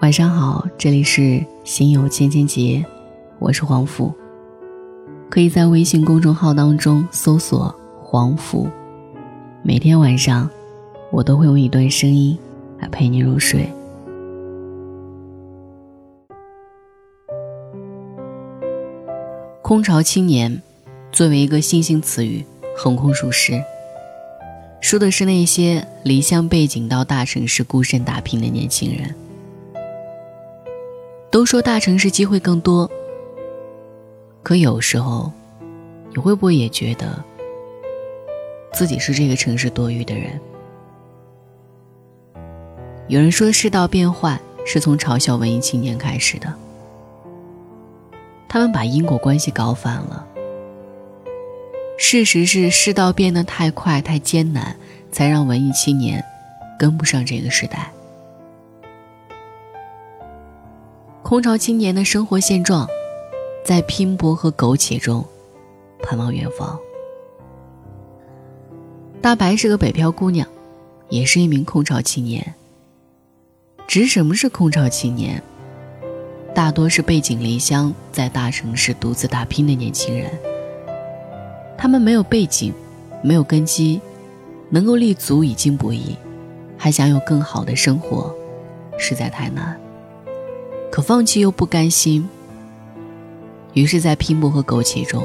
晚上好，这里是心有千千结，我是黄甫。可以在微信公众号当中搜索“黄甫”，每天晚上我都会用一段声音来陪你入睡。空巢青年作为一个新兴词语，横空出世，说的是那些离乡背井到大城市孤身打拼的年轻人。都说大城市机会更多，可有时候，你会不会也觉得自己是这个城市多余的人？有人说世道变坏是从嘲笑文艺青年开始的，他们把因果关系搞反了。事实是世道变得太快太艰难，才让文艺青年跟不上这个时代。空巢青年的生活现状，在拼搏和苟且中，盼望远方。大白是个北漂姑娘，也是一名空巢青年。指什么是空巢青年？大多是背井离乡，在大城市独自打拼的年轻人。他们没有背景，没有根基，能够立足已经不易，还想有更好的生活，实在太难。可放弃又不甘心，于是，在拼搏和苟且中，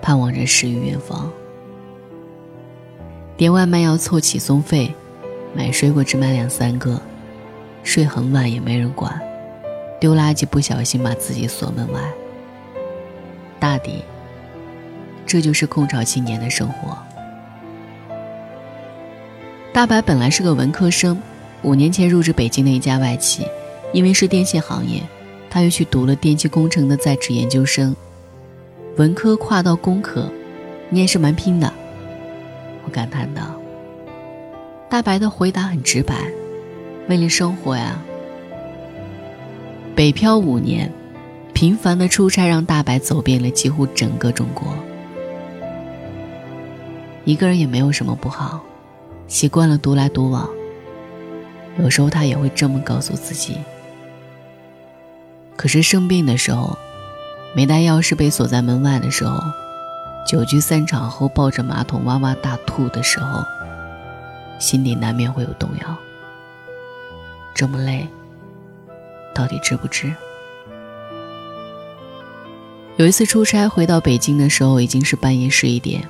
盼望着诗与远方。点外卖要凑起送费，买水果只买两三个，睡很晚也没人管，丢垃圾不小心把自己锁门外。大抵，这就是空巢青年的生活。大白本来是个文科生，五年前入职北京的一家外企。因为是电信行业，他又去读了电气工程的在职研究生。文科跨到工科，你也是蛮拼的。我感叹道。大白的回答很直白：“为了生活呀。”北漂五年，频繁的出差让大白走遍了几乎整个中国。一个人也没有什么不好，习惯了独来独往。有时候他也会这么告诉自己。可是生病的时候，没带钥匙被锁在门外的时候，酒局散场后抱着马桶哇哇大吐的时候，心底难免会有动摇。这么累，到底值不值？有一次出差回到北京的时候，已经是半夜十一点。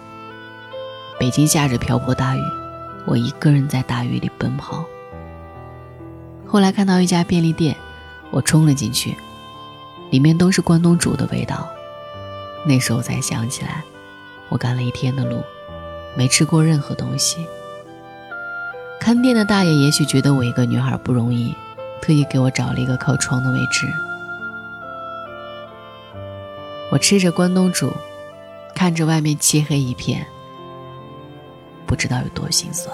北京下着瓢泼大雨，我一个人在大雨里奔跑。后来看到一家便利店，我冲了进去。里面都是关东煮的味道，那时候才想起来，我赶了一天的路，没吃过任何东西。看店的大爷也许觉得我一个女孩不容易，特意给我找了一个靠窗的位置。我吃着关东煮，看着外面漆黑一片，不知道有多心酸。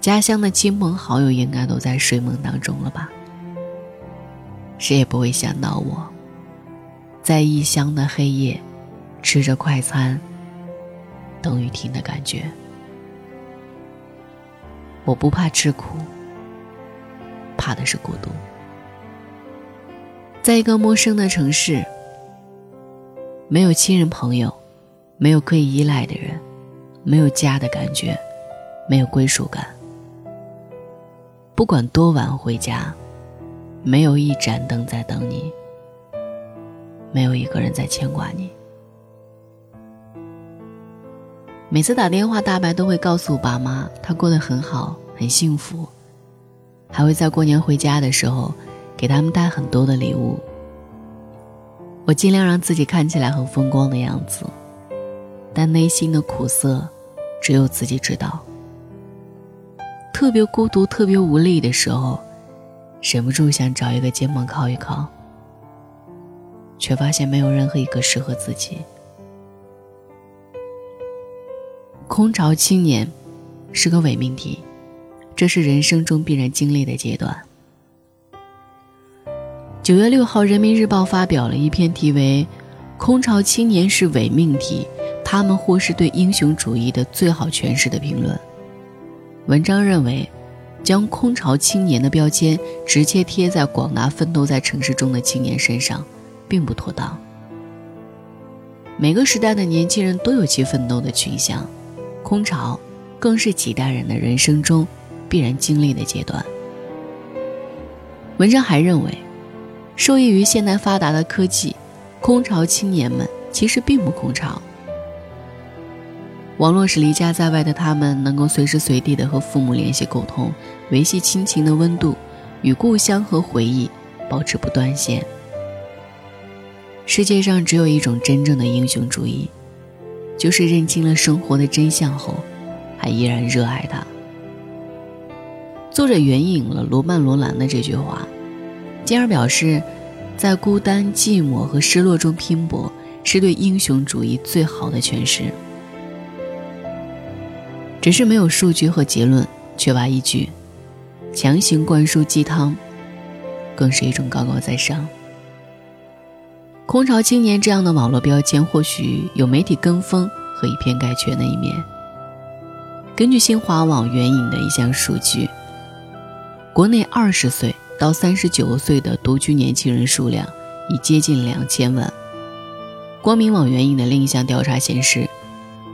家乡的亲朋好友应该都在睡梦当中了吧？谁也不会想到我，在异乡的黑夜，吃着快餐，等雨停的感觉。我不怕吃苦，怕的是孤独。在一个陌生的城市，没有亲人朋友，没有可以依赖的人，没有家的感觉，没有归属感。不管多晚回家。没有一盏灯在等你，没有一个人在牵挂你。每次打电话，大白都会告诉爸妈，他过得很好，很幸福，还会在过年回家的时候给他们带很多的礼物。我尽量让自己看起来很风光的样子，但内心的苦涩，只有自己知道。特别孤独、特别无力的时候。忍不住想找一个肩膀靠一靠，却发现没有任何一个适合自己。空巢青年是个伪命题，这是人生中必然经历的阶段。九月六号，《人民日报》发表了一篇题为《空巢青年是伪命题，他们或是对英雄主义的最好诠释》的评论。文章认为。将“空巢青年”的标签直接贴在广大奋斗在城市中的青年身上，并不妥当。每个时代的年轻人都有其奋斗的群像，空巢更是几代人的人生中必然经历的阶段。文章还认为，受益于现代发达的科技，空巢青年们其实并不空巢。网络使离家在外的他们能够随时随地的和父母联系沟通，维系亲情的温度，与故乡和回忆保持不断线。世界上只有一种真正的英雄主义，就是认清了生活的真相后，还依然热爱它。作者援引了罗曼·罗兰的这句话，进而表示，在孤单、寂寞和失落中拼搏，是对英雄主义最好的诠释。只是没有数据和结论，缺乏依据，强行灌输鸡汤，更是一种高高在上。空巢青年这样的网络标签，或许有媒体跟风和以偏概全的一面。根据新华网援引的一项数据，国内二十岁到三十九岁的独居年轻人数量已接近两千万。光明网援引的另一项调查显示。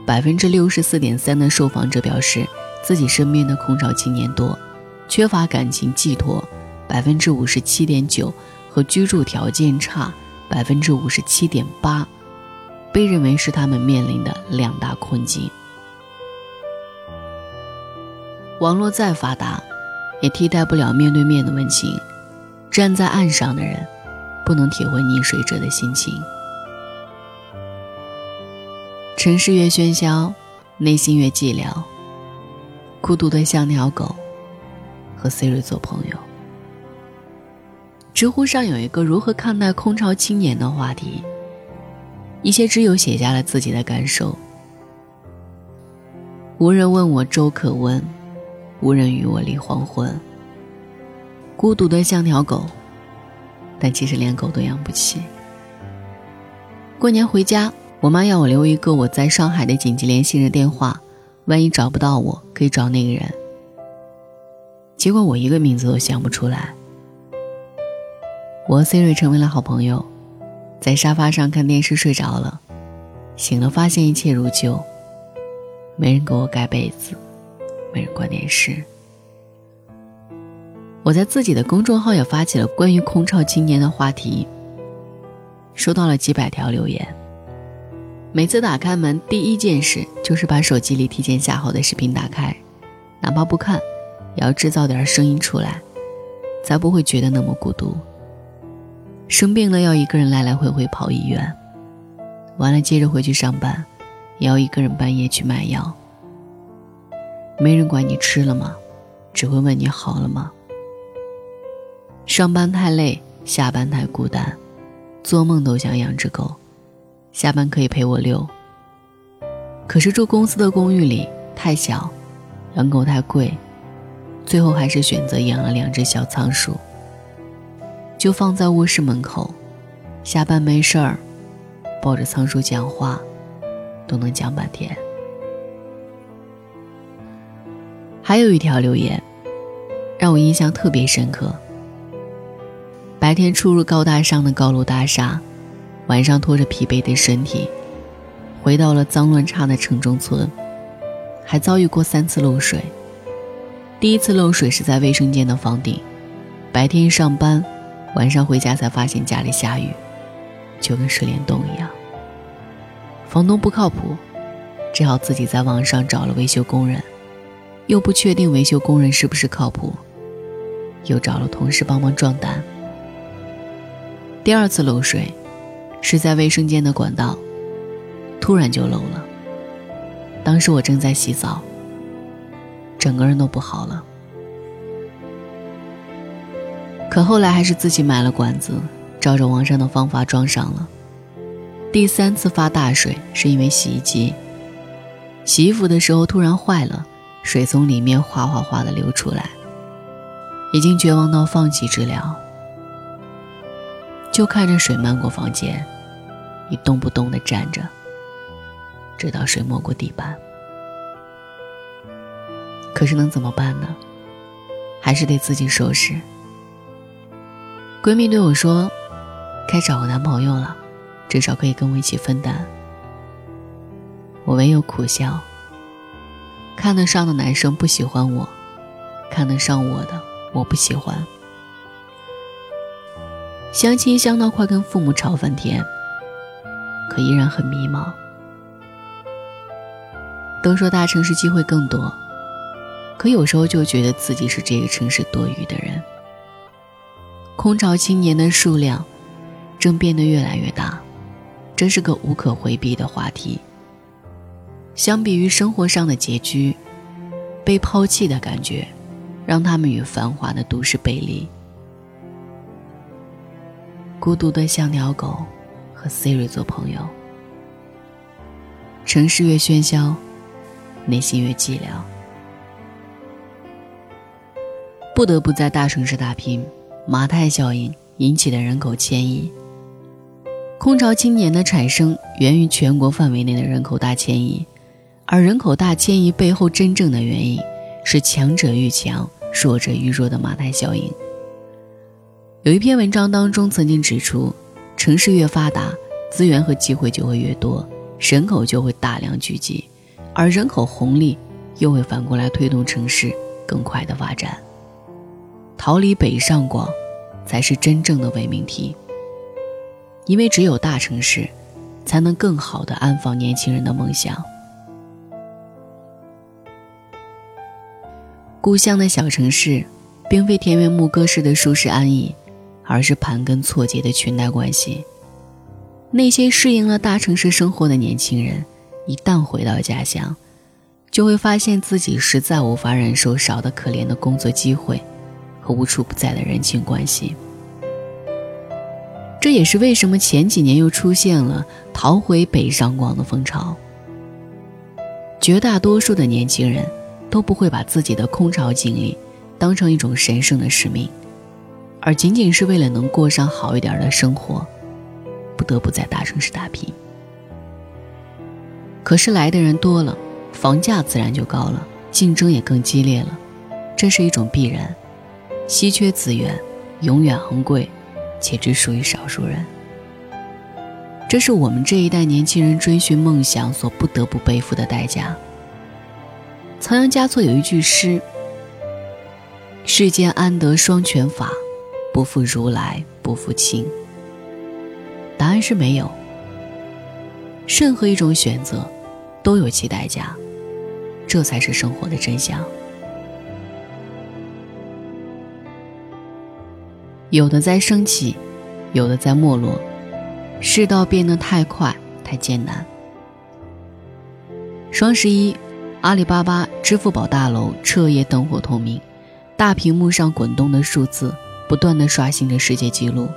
百分之六十四点三的受访者表示，自己身边的空巢青年多，缺乏感情寄托；百分之五十七点九和居住条件差，百分之五十七点八，被认为是他们面临的两大困境。网络再发达，也替代不了面对面的温情。站在岸上的人，不能体会溺水者的心情。城市越喧嚣，内心越寂寥。孤独的像条狗，和 Siri 做朋友。知乎上有一个如何看待空巢青年的话题，一些知友写下了自己的感受。无人问我粥可温，无人与我立黄昏。孤独的像条狗，但其实连狗都养不起。过年回家。我妈要我留一个我在上海的紧急联系人电话，万一找不到我，可以找那个人。结果我一个名字都想不出来。我和 Siri 成为了好朋友，在沙发上看电视睡着了，醒了发现一切如旧，没人给我盖被子，没人关电视。我在自己的公众号也发起了关于空巢青年的话题，收到了几百条留言。每次打开门，第一件事就是把手机里提前下好的视频打开，哪怕不看，也要制造点声音出来，才不会觉得那么孤独。生病了要一个人来来回回跑医院，完了接着回去上班，也要一个人半夜去买药。没人管你吃了吗，只会问你好了吗。上班太累，下班太孤单，做梦都想养只狗。下班可以陪我遛。可是住公司的公寓里太小，养狗太贵，最后还是选择养了两只小仓鼠，就放在卧室门口。下班没事儿，抱着仓鼠讲话，都能讲半天。还有一条留言，让我印象特别深刻。白天出入高大上的高楼大厦。晚上拖着疲惫的身体，回到了脏乱差的城中村，还遭遇过三次漏水。第一次漏水是在卫生间的房顶，白天上班，晚上回家才发现家里下雨，就跟水帘洞一样。房东不靠谱，只好自己在网上找了维修工人，又不确定维修工人是不是靠谱，又找了同事帮忙壮胆。第二次漏水。是在卫生间的管道，突然就漏了。当时我正在洗澡，整个人都不好了。可后来还是自己买了管子，照着网上的方法装上了。第三次发大水是因为洗衣机洗衣服的时候突然坏了，水从里面哗哗哗的流出来，已经绝望到放弃治疗。就看着水漫过房间，一动不动地站着，直到水没过地板。可是能怎么办呢？还是得自己收拾。闺蜜对我说：“该找个男朋友了，至少可以跟我一起分担。”我唯有苦笑。看得上的男生不喜欢我，看得上我的我不喜欢。相亲相到快跟父母吵翻天，可依然很迷茫。都说大城市机会更多，可有时候就觉得自己是这个城市多余的人。空巢青年的数量正变得越来越大，这是个无可回避的话题。相比于生活上的拮据，被抛弃的感觉，让他们与繁华的都市背离。孤独的像条狗，和 Siri 做朋友。城市越喧嚣。内心越寂寥，不得不在大城市打拼。马太效应引起的人口迁移，空巢青年的产生源于全国范围内的人口大迁移，而人口大迁移背后真正的原因是强者愈强，弱者愈弱的马太效应。有一篇文章当中曾经指出，城市越发达，资源和机会就会越多，人口就会大量聚集。而人口红利又会反过来推动城市更快的发展。逃离北上广，才是真正的伪命题。因为只有大城市，才能更好的安放年轻人的梦想。故乡的小城市，并非田园牧歌式的舒适安逸，而是盘根错节的裙带关系。那些适应了大城市生活的年轻人。一旦回到家乡，就会发现自己实在无法忍受少得可怜的工作机会和无处不在的人情关系。这也是为什么前几年又出现了逃回北上广的风潮。绝大多数的年轻人都不会把自己的空巢经历当成一种神圣的使命，而仅仅是为了能过上好一点的生活，不得不在大城市打拼。可是来的人多了，房价自然就高了，竞争也更激烈了，这是一种必然。稀缺资源永远昂贵，且只属于少数人。这是我们这一代年轻人追寻梦想所不得不背负的代价。仓央嘉措有一句诗：“世间安得双全法，不负如来不负卿。”答案是没有。任何一种选择，都有其代价，这才是生活的真相。有的在升起，有的在没落，世道变得太快，太艰难。双十一，阿里巴巴、支付宝大楼彻夜灯火通明，大屏幕上滚动的数字不断的刷新着世界纪录。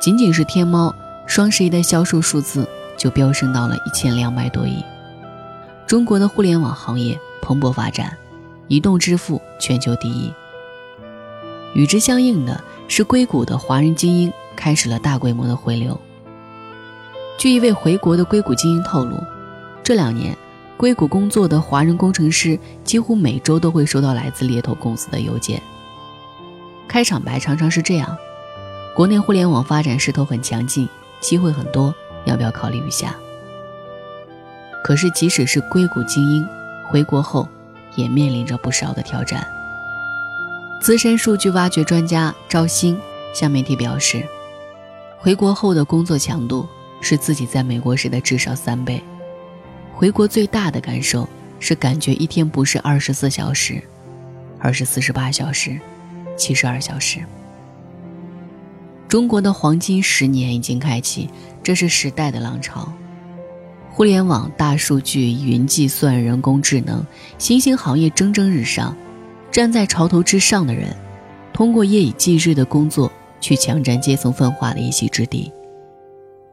仅仅是天猫，双十一的销售数字。就飙升到了一千两百多亿。中国的互联网行业蓬勃发展，移动支付全球第一。与之相应的是，硅谷的华人精英开始了大规模的回流。据一位回国的硅谷精英透露，这两年，硅谷工作的华人工程师几乎每周都会收到来自猎头公司的邮件。开场白常常是这样：国内互联网发展势头很强劲，机会很多。要不要考虑一下？可是，即使是硅谷精英回国后，也面临着不少的挑战。资深数据挖掘专家赵鑫向媒体表示，回国后的工作强度是自己在美国时的至少三倍。回国最大的感受是，感觉一天不是二十四小时，而是四十八小时、七十二小时。中国的黄金十年已经开启，这是时代的浪潮。互联网、大数据、云计算、人工智能，新兴行业蒸蒸日上。站在潮头之上的人，通过夜以继日的工作去抢占阶层分化的一席之地。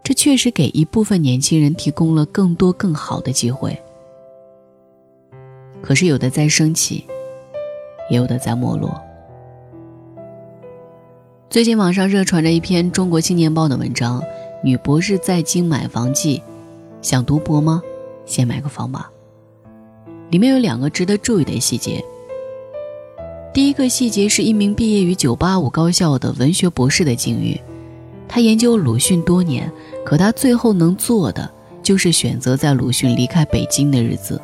这确实给一部分年轻人提供了更多更好的机会。可是有的在升起，也有的在没落。最近网上热传着一篇《中国青年报》的文章，《女博士在京买房记》，想读博吗？先买个房吧。里面有两个值得注意的细节。第一个细节是一名毕业于985高校的文学博士的境遇。他研究鲁迅多年，可他最后能做的就是选择在鲁迅离开北京的日子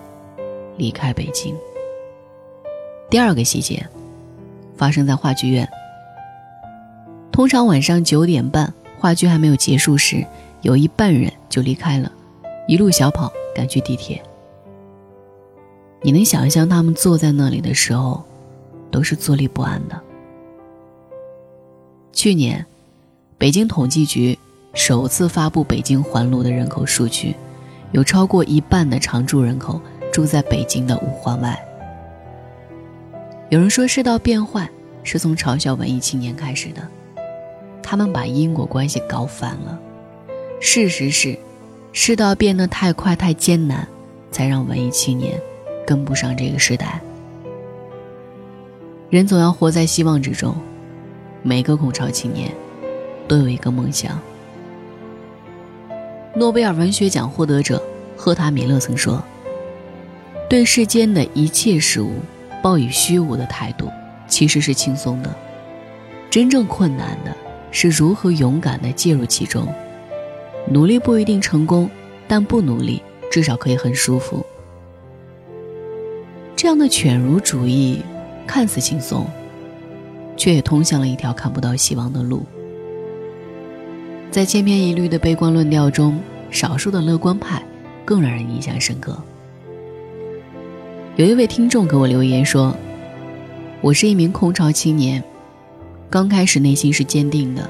离开北京。第二个细节发生在话剧院。通常晚上九点半，话剧还没有结束时，有一半人就离开了，一路小跑赶去地铁。你能想象他们坐在那里的时候，都是坐立不安的。去年。北京统计局首次发布北京环路的人口数据，有超过一半的常住人口住在北京的五环外。有人说世道变坏是从嘲笑文艺青年开始的，他们把因果关系搞反了。事实是，世道变得太快太艰难，才让文艺青年跟不上这个时代。人总要活在希望之中，每个空巢青年。都有一个梦想。诺贝尔文学奖获得者赫塔米勒曾说：“对世间的一切事物抱以虚无的态度，其实是轻松的；真正困难的是如何勇敢地介入其中。努力不一定成功，但不努力至少可以很舒服。”这样的犬儒主义看似轻松，却也通向了一条看不到希望的路。在千篇一律的悲观论调中，少数的乐观派更让人印象深刻。有一位听众给我留言说：“我是一名空巢青年，刚开始内心是坚定的，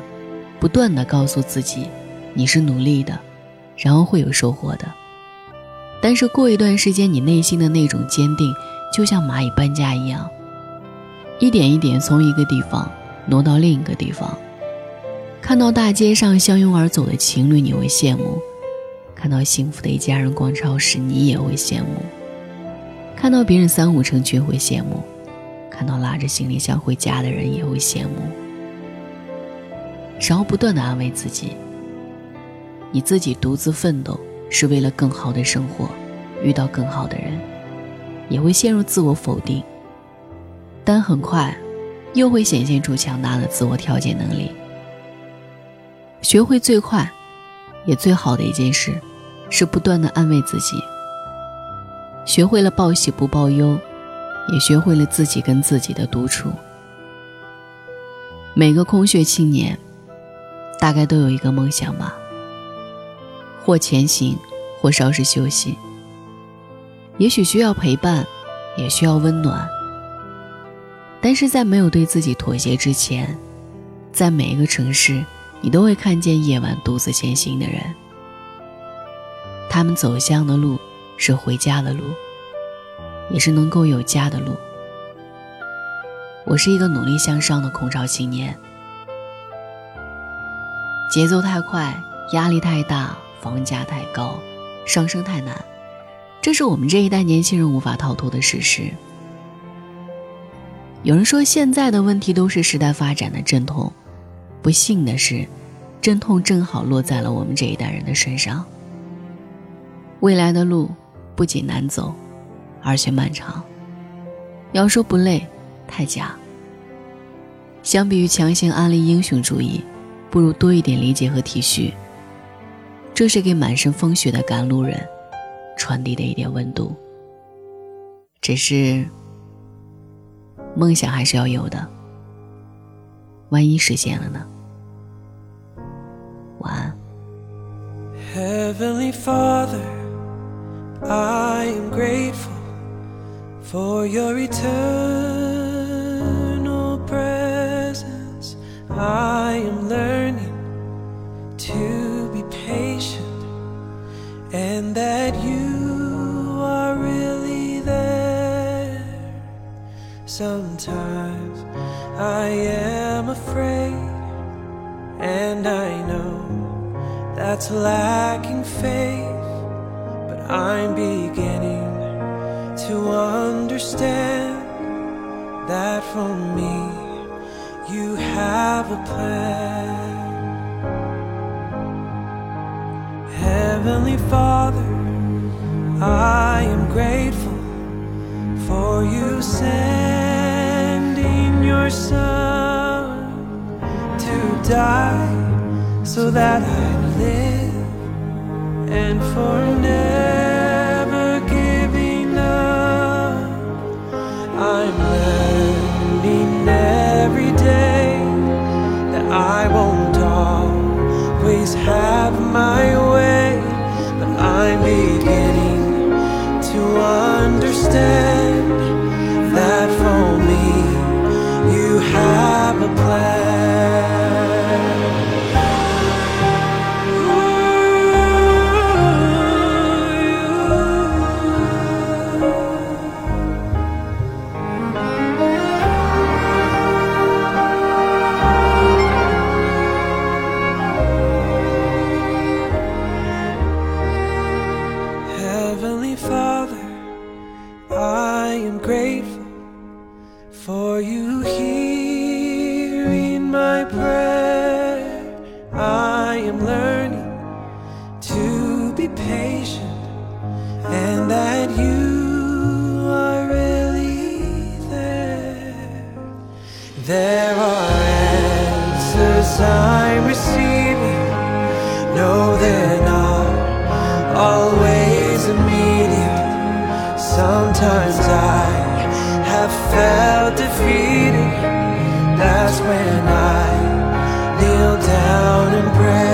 不断的告诉自己你是努力的，然后会有收获的。但是过一段时间，你内心的那种坚定就像蚂蚁搬家一样，一点一点从一个地方挪到另一个地方。”看到大街上相拥而走的情侣，你会羡慕；看到幸福的一家人逛超市，你也会羡慕；看到别人三五成群会羡慕；看到拉着行李箱回家的人也会羡慕。然后不断的安慰自己：你自己独自奋斗是为了更好的生活，遇到更好的人，也会陷入自我否定，但很快又会显现出强大的自我调节能力。学会最快，也最好的一件事，是不断的安慰自己。学会了报喜不报忧，也学会了自己跟自己的独处。每个空穴青年，大概都有一个梦想吧，或前行，或稍事休息。也许需要陪伴，也需要温暖。但是在没有对自己妥协之前，在每一个城市。你都会看见夜晚独自前行的人，他们走向的路是回家的路，也是能够有家的路。我是一个努力向上的空巢青年，节奏太快，压力太大，房价太高，上升太难，这是我们这一代年轻人无法逃脱的事实。有人说，现在的问题都是时代发展的阵痛。不幸的是，阵痛正好落在了我们这一代人的身上。未来的路不仅难走，而且漫长。要说不累，太假。相比于强行安利英雄主义，不如多一点理解和体恤。这是给满身风雪的赶路人传递的一点温度。只是，梦想还是要有的。万一实现了呢？Heavenly Father, I am grateful for your eternal presence. I am learning to be patient and that you are really there. Sometimes I am afraid, and I know that's lacking faith, but I'm beginning to understand that for me you have a plan. Heavenly Father, I am grateful for you sending your Son to die so that I live and for now. Have my way, but I'm beginning to understand breath.